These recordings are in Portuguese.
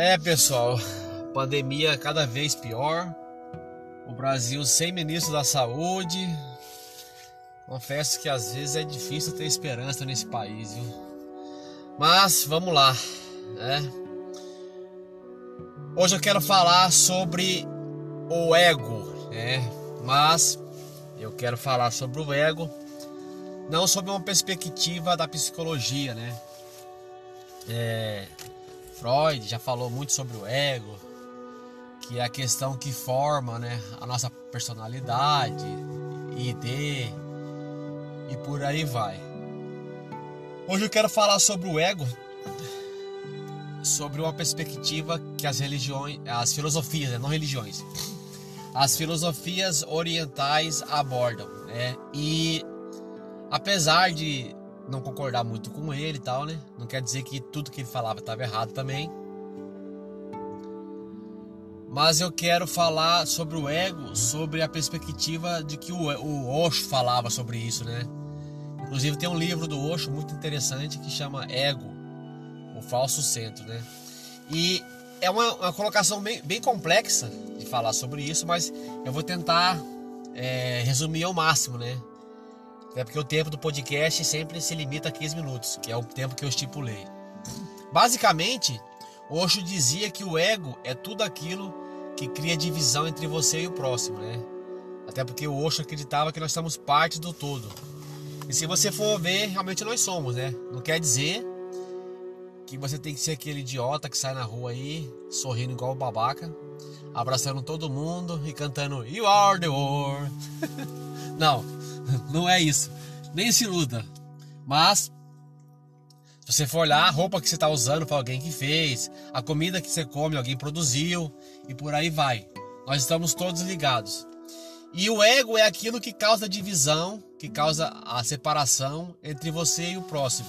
É, pessoal, pandemia cada vez pior. O Brasil sem ministro da Saúde. Confesso que às vezes é difícil ter esperança nesse país, viu? Mas vamos lá, né? Hoje eu quero falar sobre o ego, né? Mas eu quero falar sobre o ego não sob uma perspectiva da psicologia, né? É, Freud já falou muito sobre o ego, que é a questão que forma, né, a nossa personalidade, ID e por aí vai. Hoje eu quero falar sobre o ego, sobre uma perspectiva que as religiões, as filosofias, né, não religiões, as filosofias orientais abordam, né? E apesar de não concordar muito com ele e tal, né? Não quer dizer que tudo que ele falava estava errado também. Mas eu quero falar sobre o ego, sobre a perspectiva de que o, o Osho falava sobre isso, né? Inclusive tem um livro do Osho muito interessante que chama Ego, o falso centro, né? E é uma, uma colocação bem, bem, complexa de falar sobre isso, mas eu vou tentar é, resumir ao máximo, né? É porque o tempo do podcast sempre se limita a 15 minutos, que é o tempo que eu estipulei. Basicamente, Osho dizia que o ego é tudo aquilo que cria divisão entre você e o próximo, né? Até porque o Osho acreditava que nós somos parte do todo. E se você for ver, realmente nós somos, né? Não quer dizer que você tem que ser aquele idiota que sai na rua aí, sorrindo igual o babaca, abraçando todo mundo e cantando You are the world. Não, não é isso. Nem se iluda. Mas, se você for olhar, a roupa que você está usando foi alguém que fez, a comida que você come, alguém produziu, e por aí vai. Nós estamos todos ligados. E o ego é aquilo que causa divisão, que causa a separação entre você e o próximo.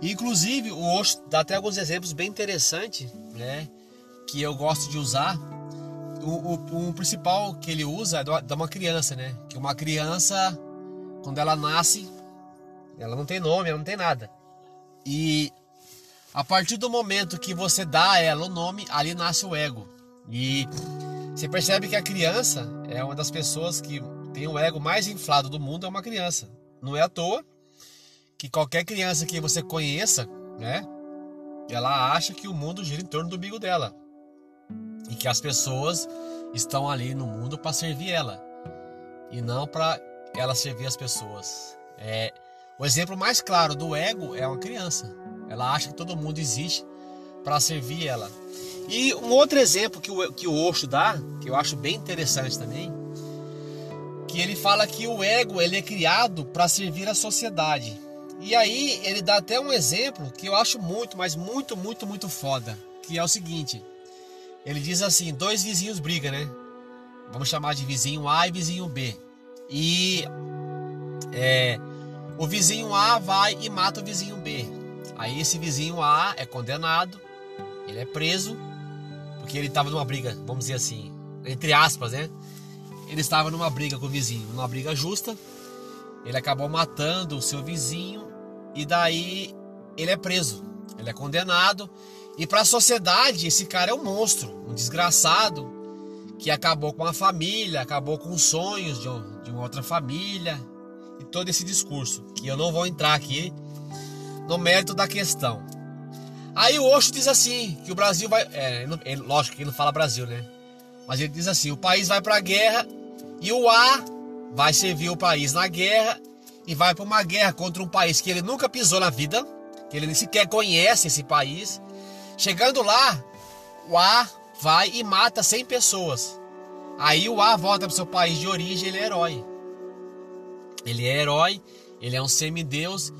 Inclusive, o Osho dá até alguns exemplos bem interessantes, né? Que eu gosto de usar. O, o, o principal que ele usa é de uma criança, né? Que uma criança quando ela nasce, ela não tem nome, ela não tem nada. E a partir do momento que você dá a ela o nome, ali nasce o ego. E você percebe que a criança é uma das pessoas que tem o ego mais inflado do mundo, é uma criança. Não é à toa que qualquer criança que você conheça, né, ela acha que o mundo gira em torno do umbigo dela. E que as pessoas estão ali no mundo para servir ela. E não para ela servir as pessoas. É, o exemplo mais claro do ego é uma criança. Ela acha que todo mundo existe para servir ela. E um outro exemplo que o, que o Osho dá, que eu acho bem interessante também, que ele fala que o ego ele é criado para servir a sociedade. E aí ele dá até um exemplo que eu acho muito, mas muito, muito, muito foda, que é o seguinte. Ele diz assim, dois vizinhos brigam, né? Vamos chamar de vizinho A e vizinho B. E é, o vizinho A vai e mata o vizinho B. Aí esse vizinho A é condenado, ele é preso, porque ele estava numa briga, vamos dizer assim, entre aspas, né? Ele estava numa briga com o vizinho, numa briga justa. Ele acabou matando o seu vizinho e daí ele é preso, ele é condenado. E para a sociedade, esse cara é um monstro, um desgraçado, que acabou com a família, acabou com os sonhos de, de uma outra família e todo esse discurso, que eu não vou entrar aqui no mérito da questão. Aí o Osho diz assim, que o Brasil vai, é, ele, lógico que ele não fala Brasil, né? Mas ele diz assim, o país vai para a guerra e o A vai servir o país na guerra e vai para uma guerra contra um país que ele nunca pisou na vida, que ele nem sequer conhece esse país. Chegando lá, o A vai e mata 100 pessoas. Aí o A volta para seu país de origem, ele é herói. Ele é herói, ele é um semideus,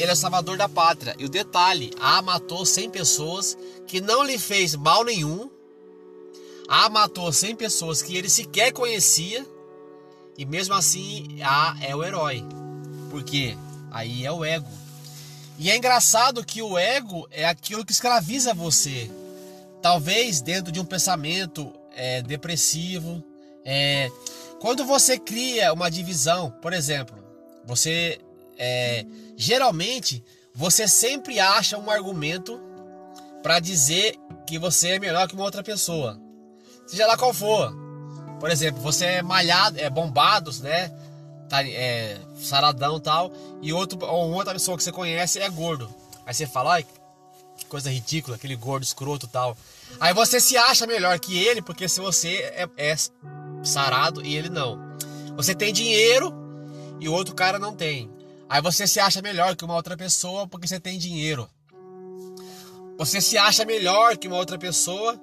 ele é salvador da pátria. E o detalhe, A matou 100 pessoas que não lhe fez mal nenhum. A matou 100 pessoas que ele sequer conhecia. E mesmo assim, A é o herói. Porque aí é o ego. E é engraçado que o ego é aquilo que escraviza você. Talvez dentro de um pensamento é, depressivo. É, quando você cria uma divisão, por exemplo, você é, geralmente você sempre acha um argumento para dizer que você é melhor que uma outra pessoa. Seja lá qual for. Por exemplo, você é malhado, é bombado, né? Tá, é, saradão tal. E outro, ou outra pessoa que você conhece é gordo. Aí você fala, ai, que coisa ridícula, aquele gordo escroto tal. Aí você se acha melhor que ele, porque se você é, é sarado e ele não. Você tem dinheiro e o outro cara não tem. Aí você se acha melhor que uma outra pessoa porque você tem dinheiro. Você se acha melhor que uma outra pessoa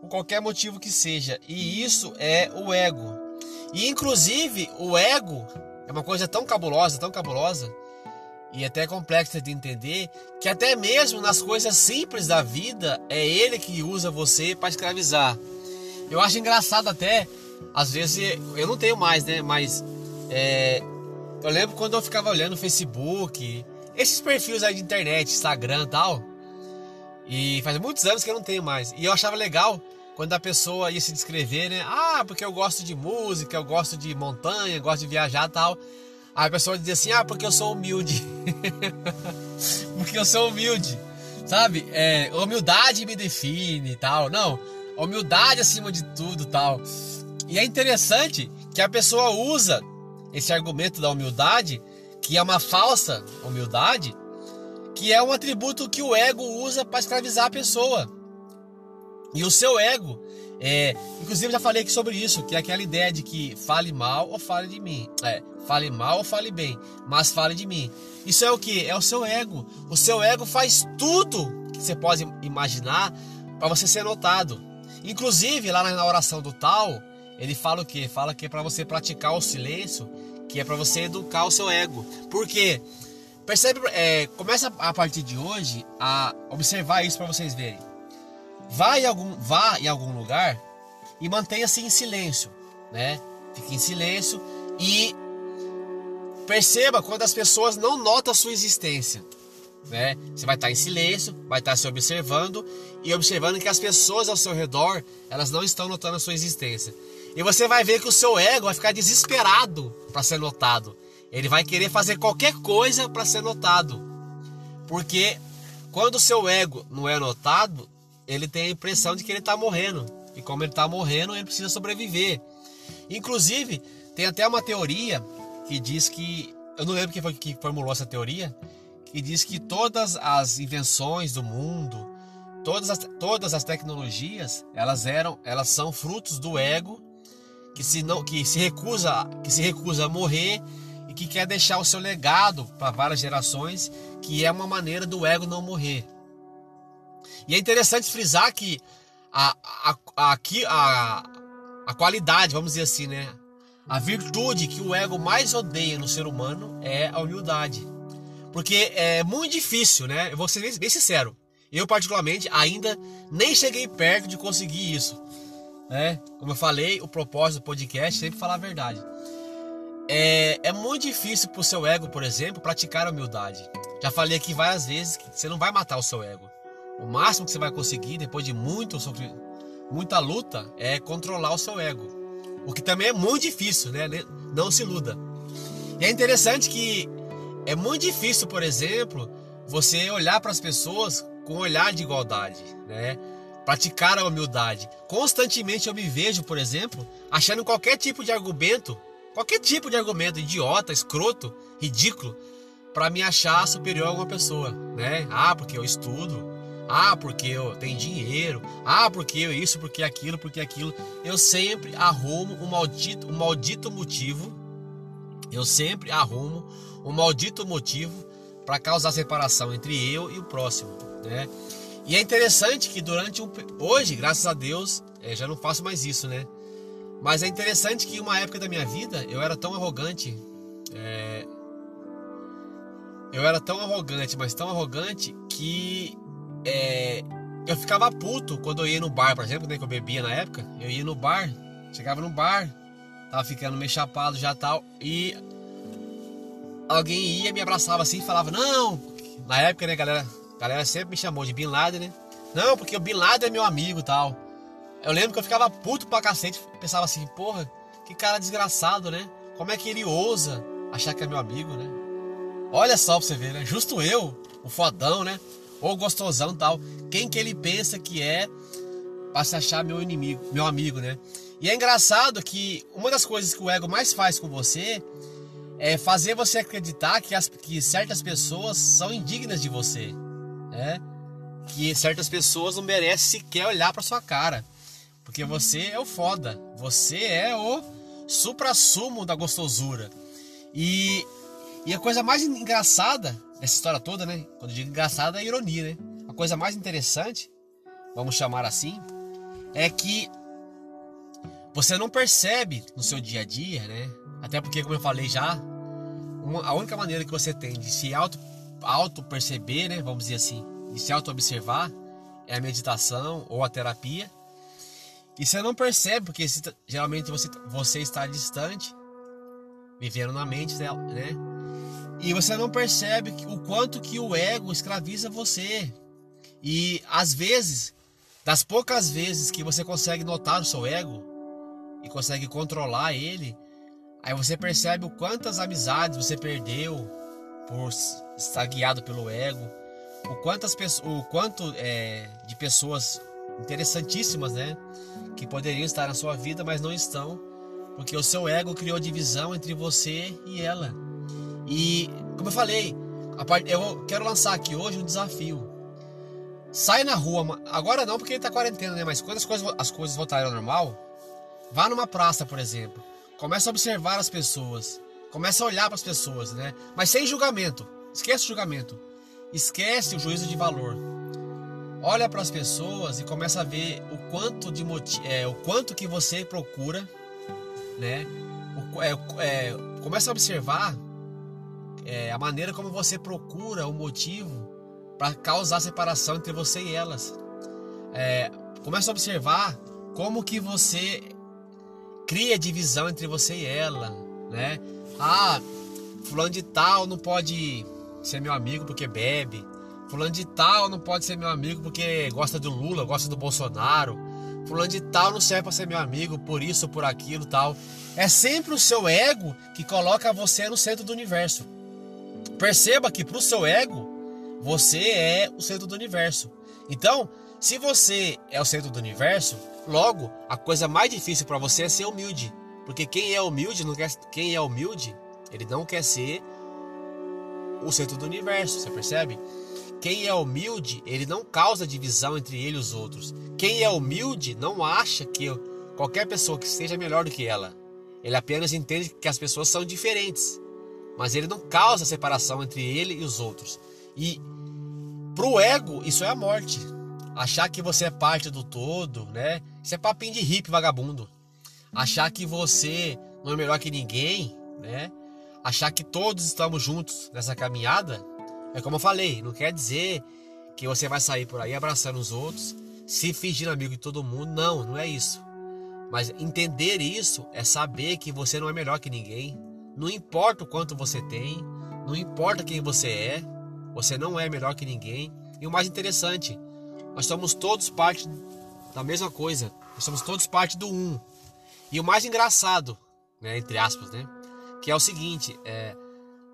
por qualquer motivo que seja. E isso é o ego. E inclusive o ego é uma coisa tão cabulosa, tão cabulosa e até complexa de entender que até mesmo nas coisas simples da vida é ele que usa você para escravizar. Eu acho engraçado até, às vezes eu não tenho mais, né? Mas é, eu lembro quando eu ficava olhando no Facebook, esses perfis aí de internet, Instagram e tal. E faz muitos anos que eu não tenho mais. E eu achava legal quando a pessoa ia se descrever, né? Ah, porque eu gosto de música, eu gosto de montanha, gosto de viajar tal. Aí a pessoa dizia assim: Ah, porque eu sou humilde. porque eu sou humilde. Sabe? É, humildade me define e tal. Não, humildade acima de tudo tal. E é interessante que a pessoa usa esse argumento da humildade, que é uma falsa humildade, que é um atributo que o ego usa para escravizar a pessoa. E o seu ego, é, inclusive já falei aqui sobre isso, que é aquela ideia de que fale mal ou fale de mim, é, fale mal ou fale bem, mas fale de mim. Isso é o que? É o seu ego. O seu ego faz tudo que você pode imaginar para você ser notado. Inclusive lá na oração do tal, ele fala o que? Fala que é para você praticar o silêncio, que é para você educar o seu ego. Por quê? Percebe? É, começa a partir de hoje a observar isso para vocês verem. Vá em algum, vá em algum lugar e mantenha-se em silêncio, né? Fique em silêncio e perceba quando as pessoas não notam a sua existência. Né? Você vai estar em silêncio, vai estar se observando e observando que as pessoas ao seu redor elas não estão notando a sua existência. E você vai ver que o seu ego vai ficar desesperado para ser notado. Ele vai querer fazer qualquer coisa para ser notado. Porque quando o seu ego não é notado, ele tem a impressão de que ele está morrendo. E como ele está morrendo, ele precisa sobreviver. Inclusive, tem até uma teoria que diz que. Eu não lembro quem foi que formulou essa teoria. Que diz que todas as invenções do mundo, todas as, todas as tecnologias, elas eram, elas são frutos do ego que se não que se recusa que se recusa a morrer e que quer deixar o seu legado para várias gerações, que é uma maneira do ego não morrer. E é interessante frisar que a, a, a, a, a qualidade, vamos dizer assim, né? A virtude que o ego mais odeia no ser humano é a humildade. Porque é muito difícil, né? Eu vou ser bem sincero. Eu, particularmente, ainda nem cheguei perto de conseguir isso né? Como eu falei, o propósito do podcast é sempre falar a verdade. É, é muito difícil para o seu ego, por exemplo, praticar a humildade. Já falei aqui várias vezes que você não vai matar o seu ego. O máximo que você vai conseguir, depois de muito muita luta, é controlar o seu ego. O que também é muito difícil, né? Não se iluda. E é interessante que é muito difícil, por exemplo, você olhar para as pessoas com um olhar de igualdade, né? praticar a humildade. Constantemente eu me vejo, por exemplo, achando qualquer tipo de argumento, qualquer tipo de argumento idiota, escroto, ridículo, para me achar superior a uma pessoa, né? Ah, porque eu estudo. Ah, porque eu tenho dinheiro. Ah, porque eu isso, porque aquilo, porque aquilo. Eu sempre arrumo um maldito, um maldito motivo. Eu sempre arrumo um maldito motivo para causar separação entre eu e o próximo, né? E é interessante que durante um. Hoje, graças a Deus, é, já não faço mais isso, né? Mas é interessante que uma época da minha vida eu era tão arrogante. É, eu era tão arrogante, mas tão arrogante que é, eu ficava puto quando eu ia no bar, por exemplo, né, que eu bebia na época. Eu ia no bar, chegava no bar, tava ficando meio chapado já tal, e alguém ia me abraçava assim e falava: Não, na época, né, galera? Galera sempre me chamou de Bin Laden, né? Não, porque o Bin Laden é meu amigo tal. Eu lembro que eu ficava puto pra cacete, pensava assim, porra, que cara desgraçado, né? Como é que ele ousa achar que é meu amigo, né? Olha só pra você ver, né? Justo eu, o fodão, né? Ou gostosão tal, quem que ele pensa que é para se achar meu inimigo, meu amigo, né? E é engraçado que uma das coisas que o ego mais faz com você é fazer você acreditar que, as, que certas pessoas são indignas de você, né? Que certas pessoas não merecem sequer olhar para sua cara, porque você é o foda, você é o supra-sumo da gostosura. E, e a coisa mais engraçada dessa história toda, né? Quando eu digo engraçada é ironia, né? A coisa mais interessante, vamos chamar assim, é que você não percebe no seu dia a dia, né? Até porque, como eu falei já, uma, a única maneira que você tem de se auto, auto perceber, né? Vamos dizer assim, de se auto observar é a meditação ou a terapia. E você não percebe, porque geralmente você, você está distante, vivendo na mente dela, né? E você não percebe o quanto que o ego escraviza você. E às vezes, das poucas vezes que você consegue notar o seu ego e consegue controlar ele, aí você percebe o quantas amizades você perdeu por estar guiado pelo ego, o quantas o quanto é, de pessoas interessantíssimas, né, que poderiam estar na sua vida, mas não estão, porque o seu ego criou divisão entre você e ela. E, como eu falei, eu quero lançar aqui hoje um desafio. Sai na rua, agora não porque tá quarentena, né? Mas quando as coisas, as coisas voltarem ao normal, vá numa praça, por exemplo. Começa a observar as pessoas. Começa a olhar para as pessoas, né? Mas sem julgamento. Esquece o julgamento. Esquece o juízo de valor. Olha para as pessoas e começa a ver o quanto de é, o quanto que você procura, né? O, é, é, começa a observar é, a maneira como você procura o motivo para causar separação entre você e elas. É, começa a observar como que você cria divisão entre você e ela, né? Ah, fulano de tal não pode ser meu amigo porque bebe. Fulano de tal não pode ser meu amigo porque gosta do Lula, gosta do Bolsonaro. Fulano de tal não serve para ser meu amigo por isso, por aquilo, tal. É sempre o seu ego que coloca você no centro do universo. Perceba que para o seu ego, você é o centro do universo. Então, se você é o centro do universo, logo a coisa mais difícil para você é ser humilde, porque quem é humilde não quer, quem é humilde, ele não quer ser o centro do universo, você percebe? Quem é humilde, ele não causa divisão entre ele e os outros. Quem é humilde não acha que qualquer pessoa que seja melhor do que ela. Ele apenas entende que as pessoas são diferentes mas ele não causa separação entre ele e os outros. E pro ego, isso é a morte. Achar que você é parte do todo, né? Isso é papinho de hippie vagabundo. Achar que você não é melhor que ninguém, né? Achar que todos estamos juntos nessa caminhada, é como eu falei, não quer dizer que você vai sair por aí abraçando os outros, se fingindo amigo de todo mundo. Não, não é isso. Mas entender isso é saber que você não é melhor que ninguém, não importa o quanto você tem, não importa quem você é, você não é melhor que ninguém. E o mais interessante, nós somos todos parte da mesma coisa. Nós somos todos parte do um. E o mais engraçado, né, entre aspas, né, que é o seguinte, é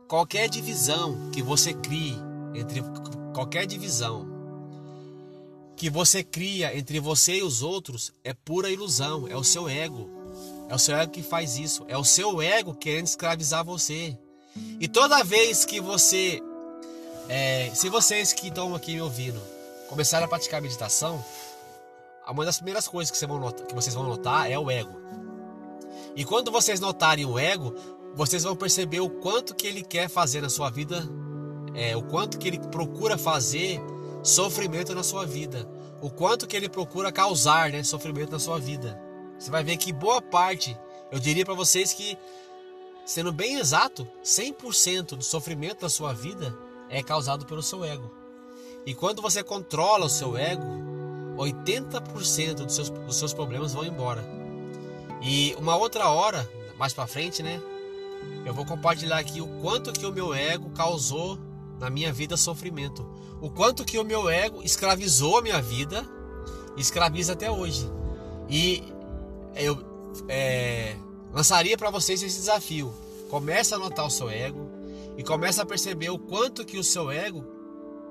qualquer divisão que você crie entre qualquer divisão que você cria entre você e os outros é pura ilusão, é o seu ego. É o seu ego que faz isso. É o seu ego querendo escravizar você. E toda vez que você. É, se vocês que estão aqui me ouvindo começarem a praticar meditação, uma das primeiras coisas que, vão notar, que vocês vão notar é o ego. E quando vocês notarem o ego, vocês vão perceber o quanto que ele quer fazer na sua vida, é, o quanto que ele procura fazer sofrimento na sua vida, o quanto que ele procura causar né, sofrimento na sua vida. Você vai ver que boa parte, eu diria para vocês que, sendo bem exato, 100% do sofrimento da sua vida é causado pelo seu ego. E quando você controla o seu ego, 80% dos seus, dos seus problemas vão embora. E uma outra hora, mais para frente, né? Eu vou compartilhar aqui o quanto que o meu ego causou na minha vida sofrimento. O quanto que o meu ego escravizou a minha vida escraviza até hoje. E eu é, lançaria para vocês esse desafio. Começa a notar o seu ego e começa a perceber o quanto que o seu ego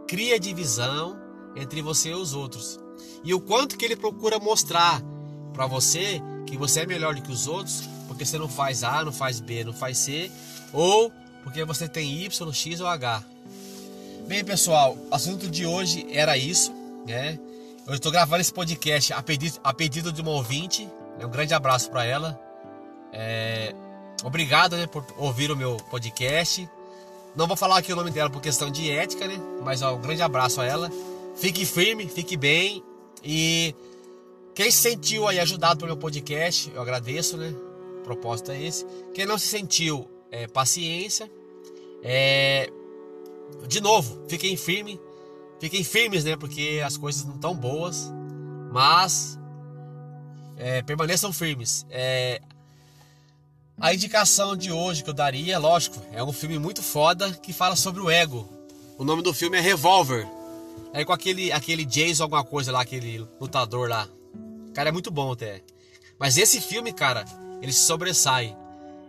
cria divisão entre você e os outros. E o quanto que ele procura mostrar para você que você é melhor do que os outros, porque você não faz A, não faz B, não faz C, ou porque você tem Y, X ou H. Bem, pessoal, o assunto de hoje era isso, né? Eu estou gravando esse podcast a pedido, a pedido de uma ouvinte. Né? Um grande abraço para ela. É... Obrigado né, por ouvir o meu podcast. Não vou falar aqui o nome dela por questão de ética, né? Mas ó, um grande abraço a ela. Fique firme, fique bem. E quem se sentiu aí ajudado pelo meu podcast, eu agradeço, né? Propósito é esse. Quem não se sentiu, é, paciência. É... De novo, fiquem firmes fiquem firmes, né? Porque as coisas não estão boas, mas é, permaneçam firmes. É, a indicação de hoje que eu daria, lógico, é um filme muito foda que fala sobre o ego. O nome do filme é Revolver. É com aquele, aquele Jason, alguma coisa lá, aquele lutador lá. Cara, é muito bom até. Mas esse filme, cara, ele se sobressai.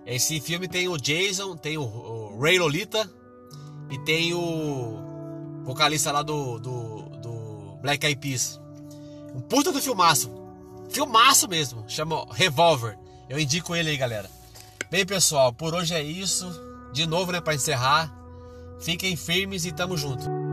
Esse filme tem o Jason, tem o, o Ray Lolita e tem o vocalista lá do, do, do Black Eyed Peas. Um puta do filmaço. Filmaço mesmo. Chama Revolver. Eu indico ele aí, galera. Bem, pessoal, por hoje é isso. De novo, né, para encerrar. Fiquem firmes e tamo junto.